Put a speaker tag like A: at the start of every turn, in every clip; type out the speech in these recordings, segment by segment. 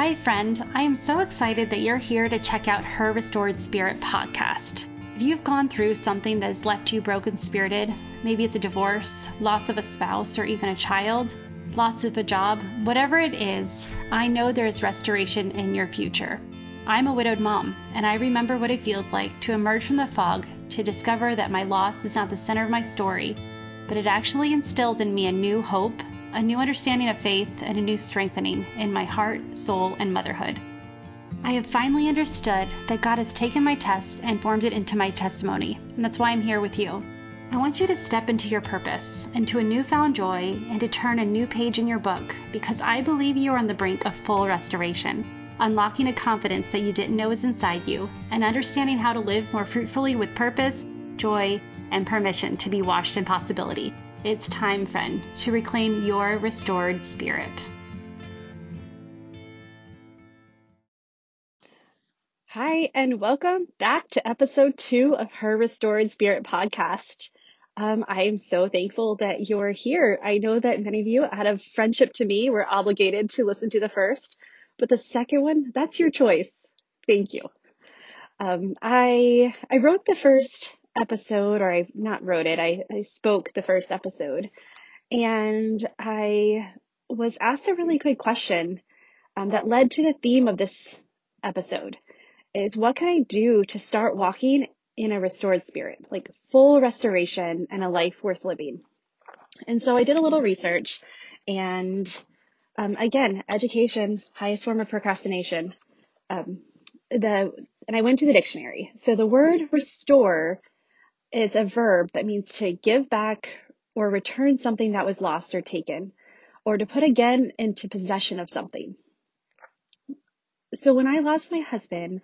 A: Hi, friend. I am so excited that you're here to check out Her Restored Spirit podcast. If you've gone through something that has left you broken spirited, maybe it's a divorce, loss of a spouse, or even a child, loss of a job, whatever it is, I know there is restoration in your future. I'm a widowed mom, and I remember what it feels like to emerge from the fog to discover that my loss is not the center of my story, but it actually instilled in me a new hope, a new understanding of faith, and a new strengthening in my heart, soul, and motherhood. I have finally understood that God has taken my test and formed it into my testimony, and that's why I'm here with you. I want you to step into your purpose, into a newfound joy, and to turn a new page in your book because I believe you are on the brink of full restoration, unlocking a confidence that you didn't know was inside you, and understanding how to live more fruitfully with purpose, joy, and permission to be washed in possibility. It's time, friend, to reclaim your restored spirit.
B: Hi, and welcome back to episode two of Her Restored Spirit podcast. Um, I am so thankful that you're here. I know that many of you, out of friendship to me, were obligated to listen to the first, but the second one, that's your choice. Thank you. Um, I I wrote the first episode, or I not wrote it. I, I spoke the first episode, and I was asked a really good question um, that led to the theme of this episode. Is what can I do to start walking in a restored spirit, like full restoration and a life worth living? And so I did a little research, and um, again, education, highest form of procrastination. Um, the and I went to the dictionary. So the word restore is a verb that means to give back or return something that was lost or taken, or to put again into possession of something. So when I lost my husband,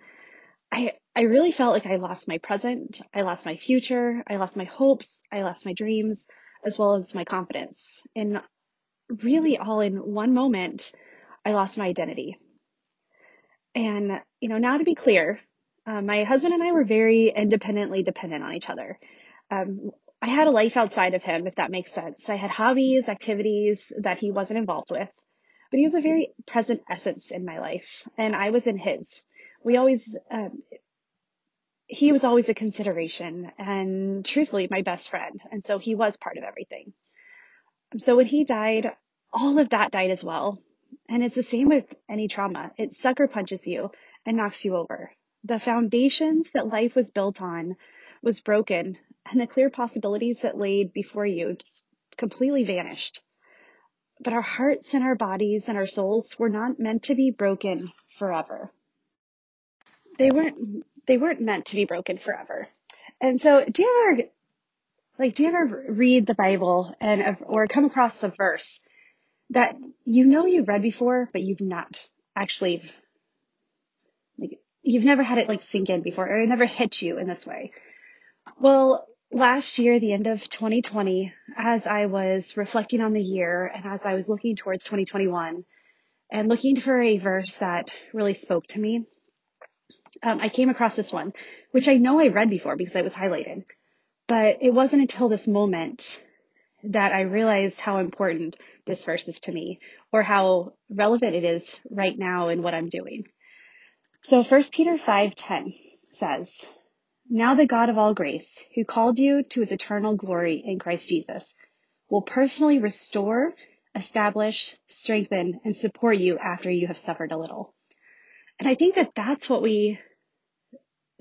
B: I I really felt like I lost my present, I lost my future, I lost my hopes, I lost my dreams, as well as my confidence. And really all in one moment, I lost my identity. And, you know, now to be clear, uh, my husband and I were very independently dependent on each other. Um, I had a life outside of him, if that makes sense. I had hobbies, activities that he wasn't involved with, but he was a very present essence in my life, and I was in his. We always, um, he was always a consideration and truthfully my best friend. And so he was part of everything. So when he died, all of that died as well. And it's the same with any trauma. It sucker punches you and knocks you over. The foundations that life was built on was broken and the clear possibilities that laid before you just completely vanished. But our hearts and our bodies and our souls were not meant to be broken forever. They weren't they weren't meant to be broken forever. And so do you ever like do you ever read the Bible and or come across a verse that you know you've read before, but you've not actually, you've never had it like sink in before, or it never hit you in this way. Well, last year, the end of 2020, as I was reflecting on the year and as I was looking towards 2021 and looking for a verse that really spoke to me, um, I came across this one, which I know I read before because it was highlighted. But it wasn't until this moment that I realized how important this verse is to me or how relevant it is right now in what I'm doing. So 1 Peter 5:10 says, "Now the God of all grace, who called you to his eternal glory in Christ Jesus, will personally restore, establish, strengthen, and support you after you have suffered a little." And I think that that's what we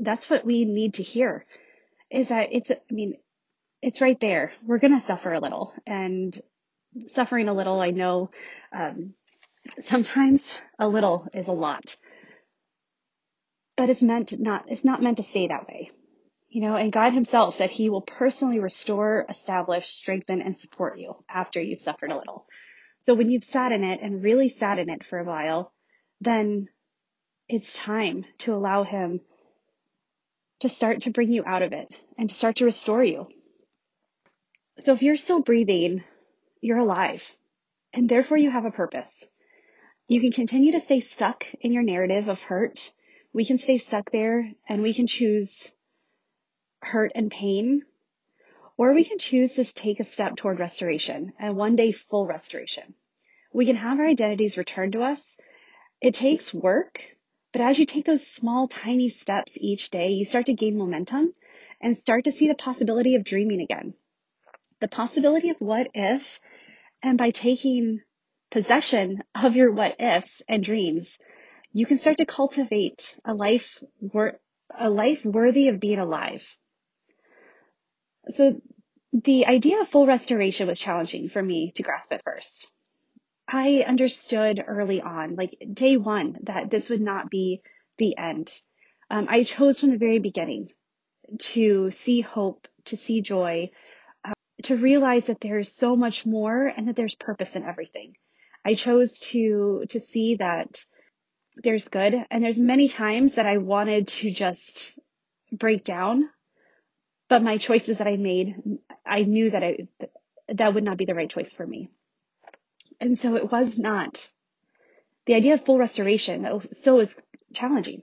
B: that's what we need to hear is that it's I mean it's right there. We're going to suffer a little and suffering a little. I know um, sometimes a little is a lot, but it's meant not, it's not meant to stay that way. You know, and God himself said he will personally restore, establish, strengthen, and support you after you've suffered a little. So when you've sat in it and really sat in it for a while, then it's time to allow him to start to bring you out of it and to start to restore you. So if you're still breathing, you're alive and therefore you have a purpose. You can continue to stay stuck in your narrative of hurt. We can stay stuck there and we can choose hurt and pain, or we can choose to take a step toward restoration and one day full restoration. We can have our identities returned to us It takes work, but as you take those small, tiny steps each day, you start to gain momentum and start to see the possibility of dreaming again. The possibility of what if, and by taking possession of your what ifs and dreams, you can start to cultivate a life wor- a life worthy of being alive. So the idea of full restoration was challenging for me to grasp at first. I understood early on, like day one, that this would not be the end. Um, I chose from the very beginning to see hope, to see joy, uh, to realize that there's so much more and that there's purpose in everything. I chose to to see that there's good and there's many times that I wanted to just break down, but my choices that I made, I knew that I that would not be the right choice for me. And so it was not. The idea of full restoration still was challenging.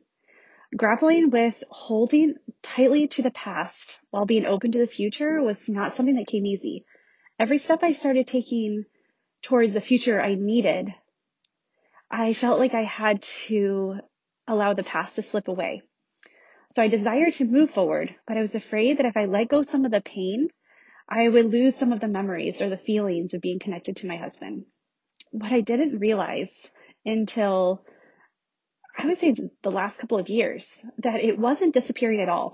B: Grappling with holding tightly to the past while being open to the future was not something that came easy. Every step I started taking towards the future I needed, I felt like I had to allow the past to slip away. So I desired to move forward, but I was afraid that if I let go some of the pain, I would lose some of the memories or the feelings of being connected to my husband. What I didn't realize until I would say the last couple of years that it wasn't disappearing at all.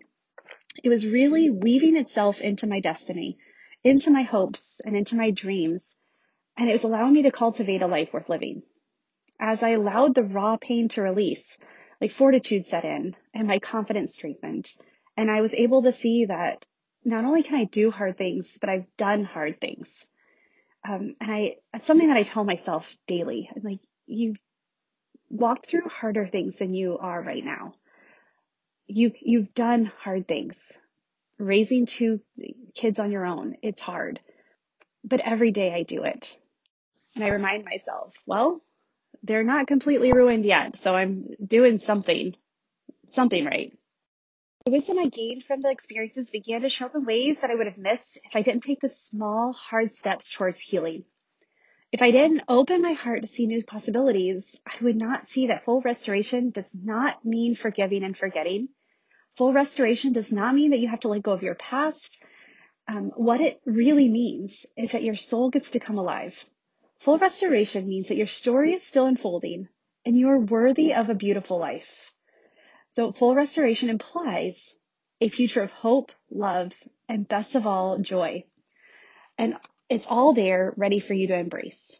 B: It was really weaving itself into my destiny, into my hopes, and into my dreams. And it was allowing me to cultivate a life worth living. As I allowed the raw pain to release, like fortitude set in and my confidence strengthened. And I was able to see that not only can I do hard things, but I've done hard things. Um, and I, it's something that I tell myself daily. I'm like, you've walked through harder things than you are right now. You, you've done hard things. Raising two kids on your own, it's hard. But every day I do it. And I remind myself, well, they're not completely ruined yet. So I'm doing something, something right. The wisdom I gained from the experiences began to show up in ways that I would have missed if I didn't take the small, hard steps towards healing. If I didn't open my heart to see new possibilities, I would not see that full restoration does not mean forgiving and forgetting. Full restoration does not mean that you have to let go of your past. Um, what it really means is that your soul gets to come alive. Full restoration means that your story is still unfolding and you are worthy of a beautiful life. So full restoration implies a future of hope, love, and best of all, joy. And it's all there ready for you to embrace.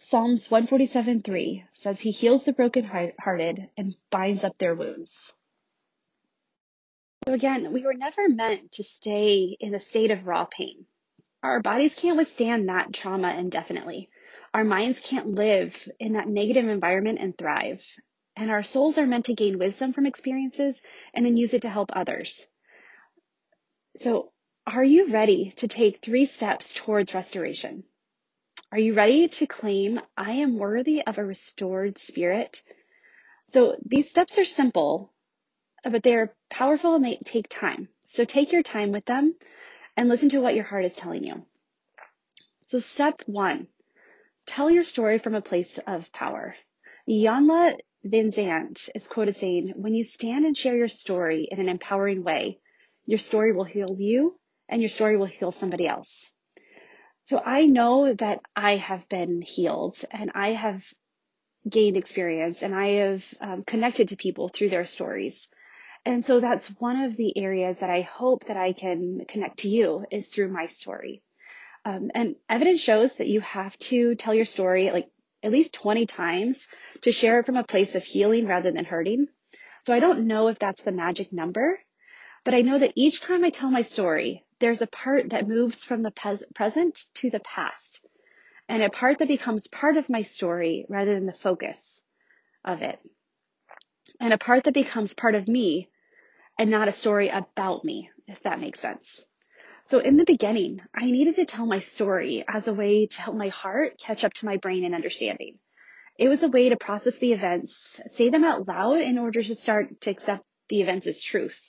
B: Psalms 147:3 says he heals the brokenhearted and binds up their wounds. So again, we were never meant to stay in a state of raw pain. Our bodies can't withstand that trauma indefinitely. Our minds can't live in that negative environment and thrive. And our souls are meant to gain wisdom from experiences and then use it to help others. So are you ready to take three steps towards restoration? Are you ready to claim, I am worthy of a restored spirit? So these steps are simple, but they're powerful and they take time. So take your time with them and listen to what your heart is telling you. So step one, tell your story from a place of power. Iyanla Vanzant is quoted saying, when you stand and share your story in an empowering way, your story will heal you and your story will heal somebody else. So I know that I have been healed and I have gained experience and I have um, connected to people through their stories. And so that's one of the areas that I hope that I can connect to you is through my story. Um, and evidence shows that you have to tell your story like at least 20 times to share it from a place of healing rather than hurting. So I don't know if that's the magic number, but I know that each time I tell my story, there's a part that moves from the present to the past and a part that becomes part of my story rather than the focus of it. And a part that becomes part of me and not a story about me, if that makes sense. So in the beginning, I needed to tell my story as a way to help my heart catch up to my brain and understanding. It was a way to process the events, say them out loud in order to start to accept the events as truth.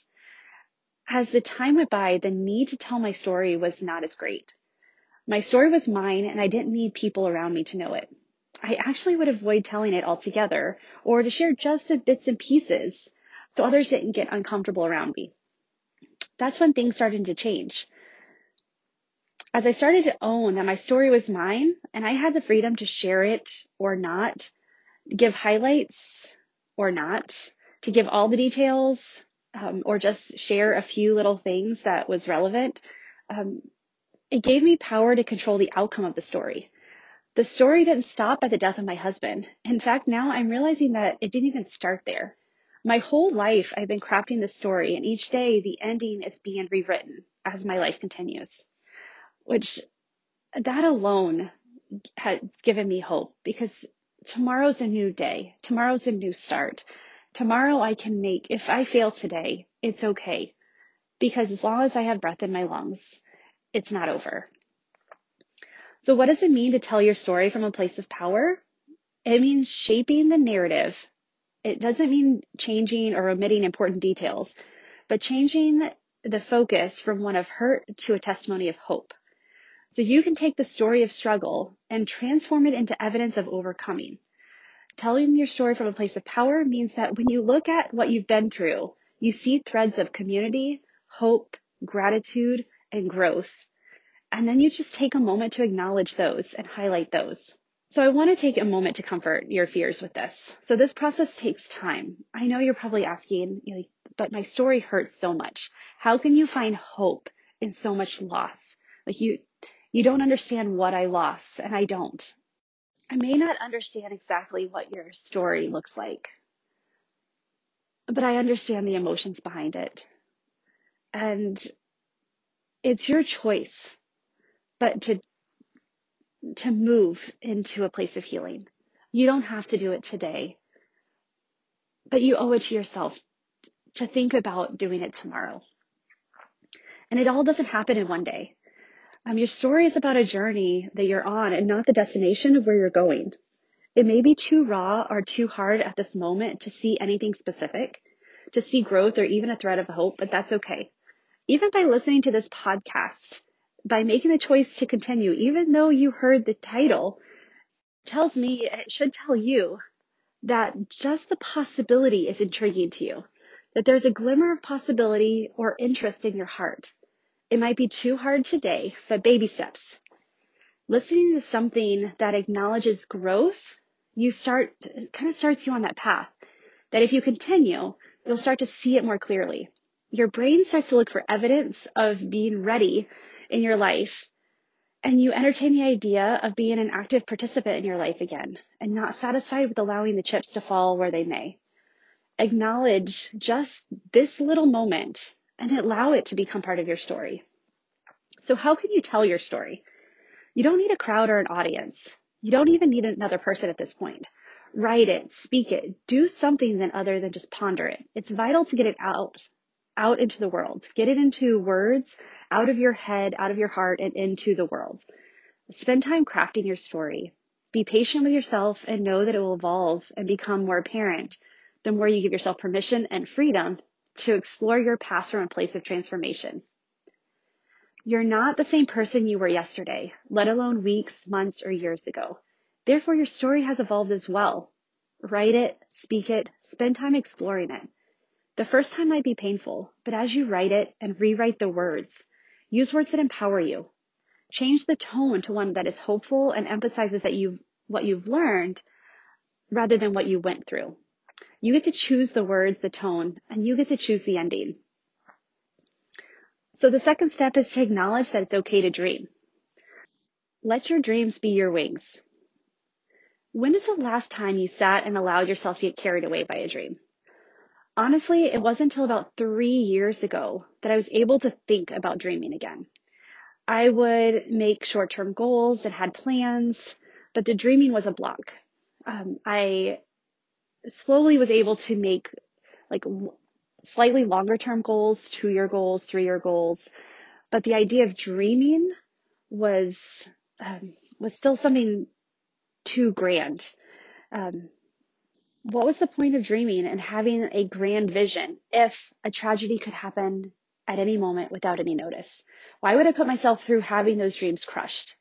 B: As the time went by, the need to tell my story was not as great. My story was mine and I didn't need people around me to know it. I actually would avoid telling it altogether or to share just the bits and pieces so others didn't get uncomfortable around me. That's when things started to change. As I started to own that my story was mine and I had the freedom to share it or not, give highlights or not, to give all the details um, or just share a few little things that was relevant, um, it gave me power to control the outcome of the story. The story didn't stop at the death of my husband. In fact, now I'm realizing that it didn't even start there. My whole life, I've been crafting this story, and each day the ending is being rewritten as my life continues, which that alone has given me hope because tomorrow's a new day. Tomorrow's a new start. Tomorrow I can make, if I fail today, it's okay. Because as long as I have breath in my lungs, it's not over. So, what does it mean to tell your story from a place of power? It means shaping the narrative. It doesn't mean changing or omitting important details, but changing the focus from one of hurt to a testimony of hope. So you can take the story of struggle and transform it into evidence of overcoming. Telling your story from a place of power means that when you look at what you've been through, you see threads of community, hope, gratitude, and growth and then you just take a moment to acknowledge those and highlight those. So I want to take a moment to comfort your fears with this. So this process takes time. I know you're probably asking, but my story hurts so much. How can you find hope in so much loss? Like you, you don't understand what I lost and I don't. I may not understand exactly what your story looks like, but I understand the emotions behind it. And it's your choice but to to move into a place of healing. You don't have to do it today, but you owe it to yourself to think about doing it tomorrow. And it all doesn't happen in one day. Um, your story is about a journey that you're on and not the destination of where you're going. It may be too raw or too hard at this moment to see anything specific, to see growth or even a thread of hope, but that's okay. Even by listening to this podcast, by making the choice to continue, even though you heard the title, tells me, it should tell you that just the possibility is intriguing to you, that there's a glimmer of possibility or interest in your heart. It might be too hard today, but baby steps. Listening to something that acknowledges growth, you start, kind of starts you on that path that if you continue, you'll start to see it more clearly. Your brain starts to look for evidence of being ready in your life and you entertain the idea of being an active participant in your life again and not satisfied with allowing the chips to fall where they may. Acknowledge just this little moment and allow it to become part of your story. So how can you tell your story? You don't need a crowd or an audience. You don't even need another person at this point. Write it, speak it, do something other than just ponder it. It's vital to get it out out into the world. Get it into words, out of your head, out of your heart, and into the world. Spend time crafting your story. Be patient with yourself and know that it will evolve and become more apparent the more you give yourself permission and freedom to explore your past from a place of transformation. You're not the same person you were yesterday, let alone weeks, months, or years ago. Therefore, your story has evolved as well. Write it, speak it, spend time exploring it. The first time might be painful, but as you write it and rewrite the words, use words that empower you. Change the tone to one that is hopeful and emphasizes that you've what you've learned rather than what you went through. You get to choose the words, the tone, and you get to choose the ending. So the second step is to acknowledge that it's okay to dream. Let your dreams be your wings. When is the last time you sat and allowed yourself to get carried away by a dream? Honestly, it wasn't until about three years ago that I was able to think about dreaming again. I would make short term goals and had plans, but the dreaming was a block. Um, I slowly was able to make like slightly longer term goals, two year goals, three year goals, but the idea of dreaming was um, was still something too grand. Um, what was the point of dreaming and having a grand vision if a tragedy could happen at any moment without any notice? Why would I put myself through having those dreams crushed?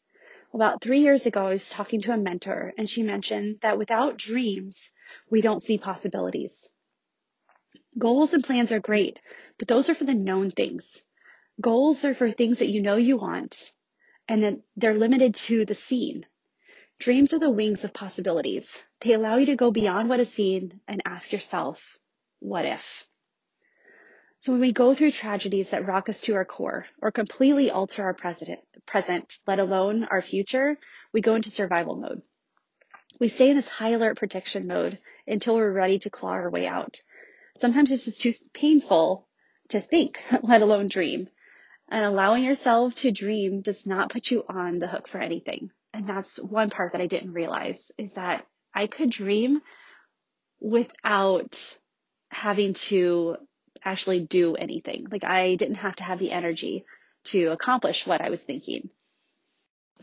B: About three years ago, I was talking to a mentor and she mentioned that without dreams, we don't see possibilities. Goals and plans are great, but those are for the known things. Goals are for things that you know you want and that they're limited to the seen. Dreams are the wings of possibilities. They allow you to go beyond what is seen and ask yourself, what if? So when we go through tragedies that rock us to our core or completely alter our present, let alone our future, we go into survival mode. We stay in this high alert protection mode until we're ready to claw our way out. Sometimes it's just too painful to think, let alone dream. And allowing yourself to dream does not put you on the hook for anything. And that's one part that I didn't realize is that I could dream without having to actually do anything. Like I didn't have to have the energy to accomplish what I was thinking.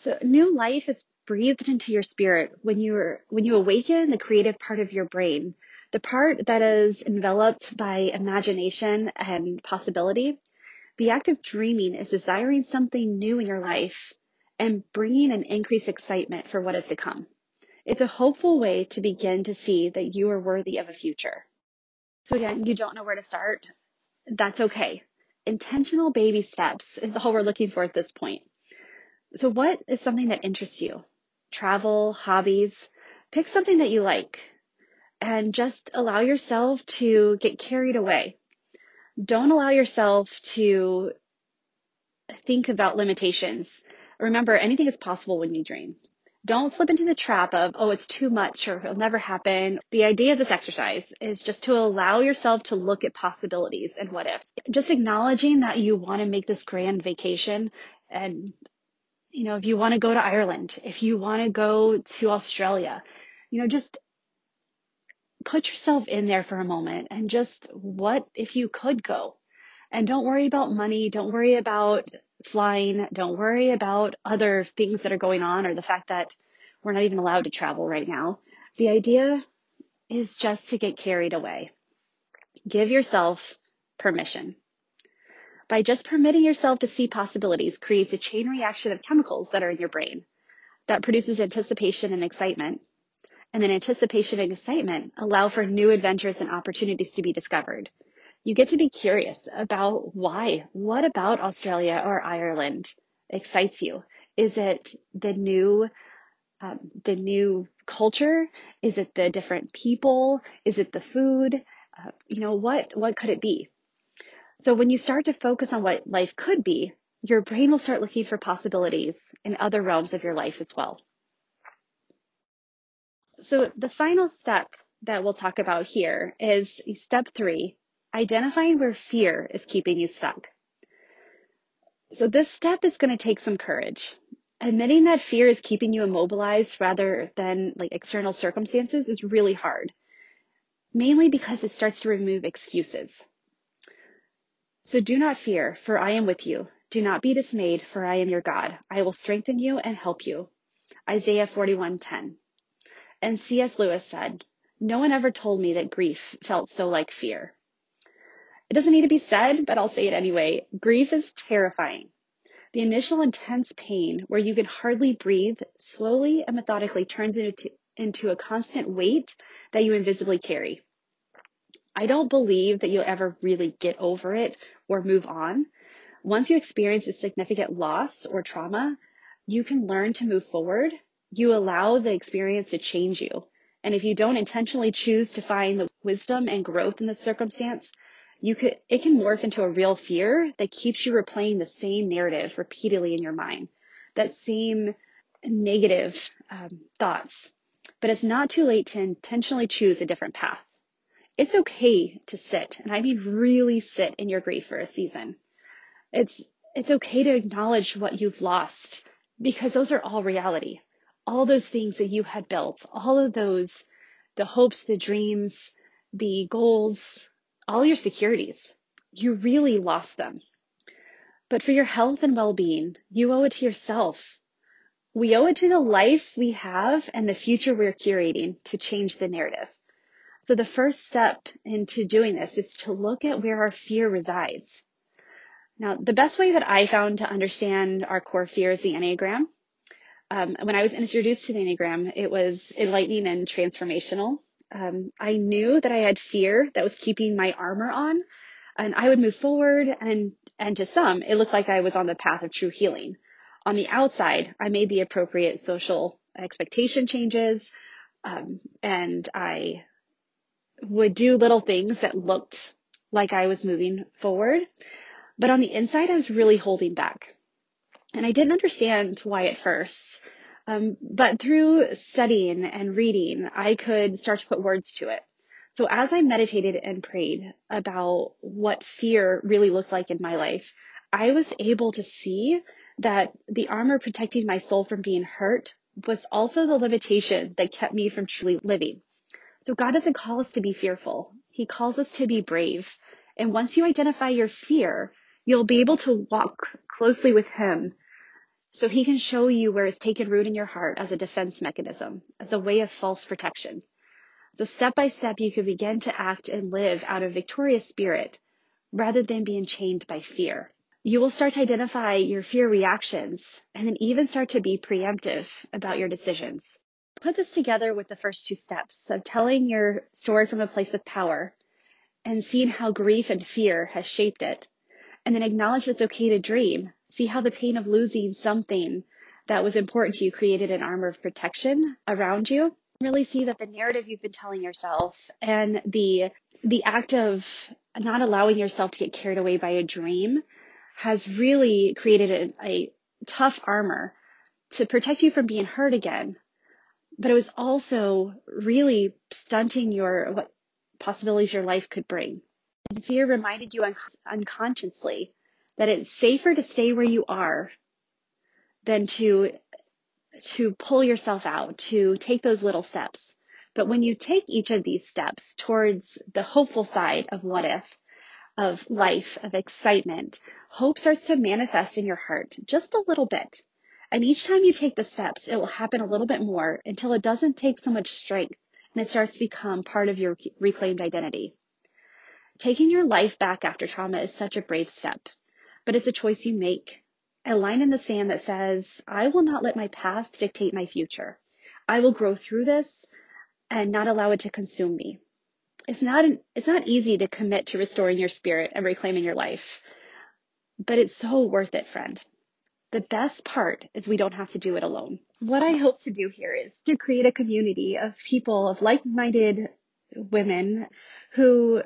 B: So new life is breathed into your spirit when you're when you awaken the creative part of your brain, the part that is enveloped by imagination and possibility. The act of dreaming is desiring something new in your life and bringing an increased excitement for what is to come. It's a hopeful way to begin to see that you are worthy of a future. So again, you don't know where to start. That's okay. Intentional baby steps is all we're looking for at this point. So what is something that interests you? Travel, hobbies, pick something that you like and just allow yourself to get carried away. Don't allow yourself to think about limitations. Remember, anything is possible when you dream. Don't slip into the trap of, oh, it's too much or it'll never happen. The idea of this exercise is just to allow yourself to look at possibilities and what ifs. Just acknowledging that you want to make this grand vacation and, you know, if you want to go to Ireland, if you want to go to Australia, you know, just put yourself in there for a moment and just what if you could go? And don't worry about money. Don't worry about flying. Don't worry about other things that are going on or the fact that we're not even allowed to travel right now. The idea is just to get carried away. Give yourself permission. By just permitting yourself to see possibilities creates a chain reaction of chemicals that are in your brain that produces anticipation and excitement. And then anticipation and excitement allow for new adventures and opportunities to be discovered you get to be curious about why. What about Australia or Ireland excites you? Is it the new, um, the new culture? Is it the different people? Is it the food? Uh, you know, what, what could it be? So when you start to focus on what life could be, your brain will start looking for possibilities in other realms of your life as well. So the final step that we'll talk about here is step three, identifying where fear is keeping you stuck. So this step is going to take some courage. Admitting that fear is keeping you immobilized rather than like external circumstances is really hard, mainly because it starts to remove excuses. So do not fear, for I am with you. Do not be dismayed, for I am your God. I will strengthen you and help you. Isaiah 41:10. And C.S. Lewis said, "No one ever told me that grief felt so like fear." It doesn't need to be said, but I'll say it anyway. Grief is terrifying. The initial intense pain where you can hardly breathe slowly and methodically turns into, into a constant weight that you invisibly carry. I don't believe that you'll ever really get over it or move on. Once you experience a significant loss or trauma, you can learn to move forward. You allow the experience to change you. And if you don't intentionally choose to find the wisdom and growth in the circumstance, you could it can morph into a real fear that keeps you replaying the same narrative repeatedly in your mind that same negative um, thoughts. But it's not too late to intentionally choose a different path. It's okay to sit and i mean really sit in your grief for a season. It's it's okay to acknowledge what you've lost because those are all reality. All those things that you had built all of those the hopes the dreams the goals all your securities. You really lost them. But for your health and well-being, you owe it to yourself. We owe it to the life we have and the future we're curating to change the narrative. So the first step into doing this is to look at where our fear resides. Now, the best way that I found to understand our core fear is the Enneagram. Um, when I was introduced to the Enneagram, it was enlightening and transformational. Um, I knew that I had fear that was keeping my armor on, and I would move forward, and and to some, it looked like I was on the path of true healing. On the outside, I made the appropriate social expectation changes, um, and I would do little things that looked like I was moving forward. But on the inside, I was really holding back. And I didn't understand why at first. Um, but through studying and reading, I could start to put words to it. So as I meditated and prayed about what fear really looked like in my life, I was able to see that the armor protecting my soul from being hurt was also the limitation that kept me from truly living. So God doesn't call us to be fearful. He calls us to be brave. And once you identify your fear, you'll be able to walk closely with him so he can show you where it's taken root in your heart as a defense mechanism, as a way of false protection. So step by step, you can begin to act and live out of victorious spirit rather than being chained by fear. You will start to identify your fear reactions and then even start to be preemptive about your decisions. Put this together with the first two steps of telling your story from a place of power and seeing how grief and fear has shaped it. And then acknowledge it's okay to dream. See how the pain of losing something that was important to you created an armor of protection around you. Really see that the narrative you've been telling yourself and the the act of not allowing yourself to get carried away by a dream has really created a, a tough armor to protect you from being hurt again. But it was also really stunting your what possibilities your life could bring. And fear reminded you un- unconsciously that it's safer to stay where you are than to to pull yourself out, to take those little steps. But when you take each of these steps towards the hopeful side of what if, of life, of excitement, hope starts to manifest in your heart just a little bit. And each time you take the steps, it will happen a little bit more until it doesn't take so much strength and it starts to become part of your reclaimed identity. Taking your life back after trauma is such a brave step, but it's a choice you make. A line in the sand that says, I will not let my past dictate my future. I will grow through this and not allow it to consume me. It's not an, it's not easy to commit to restoring your spirit and reclaiming your life, but it's so worth it, friend. The best part is we don't have to do it alone. What I hope to do here is to create a community of people, of like-minded women who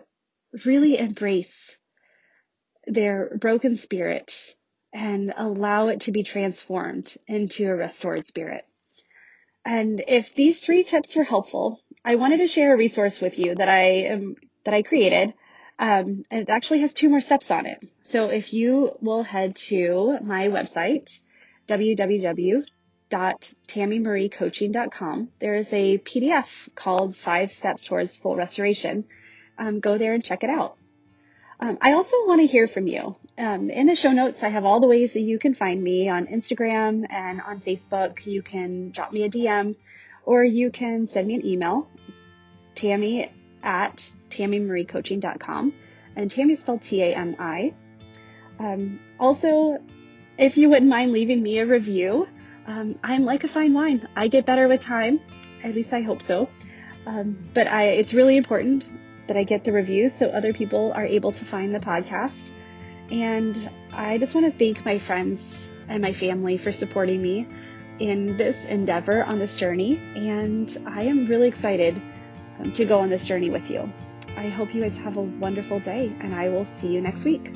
B: really embrace their broken spirit and allow it to be transformed into a restored spirit. And if these three tips were helpful, I wanted to share a resource with you that I am that I created. Um, it actually has two more steps on it. So if you will head to my website, www.tamimariecoaching.com, there is a PDF called Five Steps Towards Full Restoration. Um, go there and check it out. Um, I also want to hear from you. Um, in the show notes, I have all the ways that you can find me on Instagram and on Facebook. You can drop me a DM or you can send me an email, Tami at tamimariecoaching.com. And Tami is spelled T-A-M-I. Um, also, if you wouldn't mind leaving me a review, um, I'm like a fine wine. I get better with time. At least I hope so. Um, but I, it's really important that I get the reviews so other people are able to find the podcast. And I just want to thank my friends and my family for supporting me in this endeavor on this journey. And I am really excited um, to go on this journey with you. I hope you guys have a wonderful day, and I will see you next week.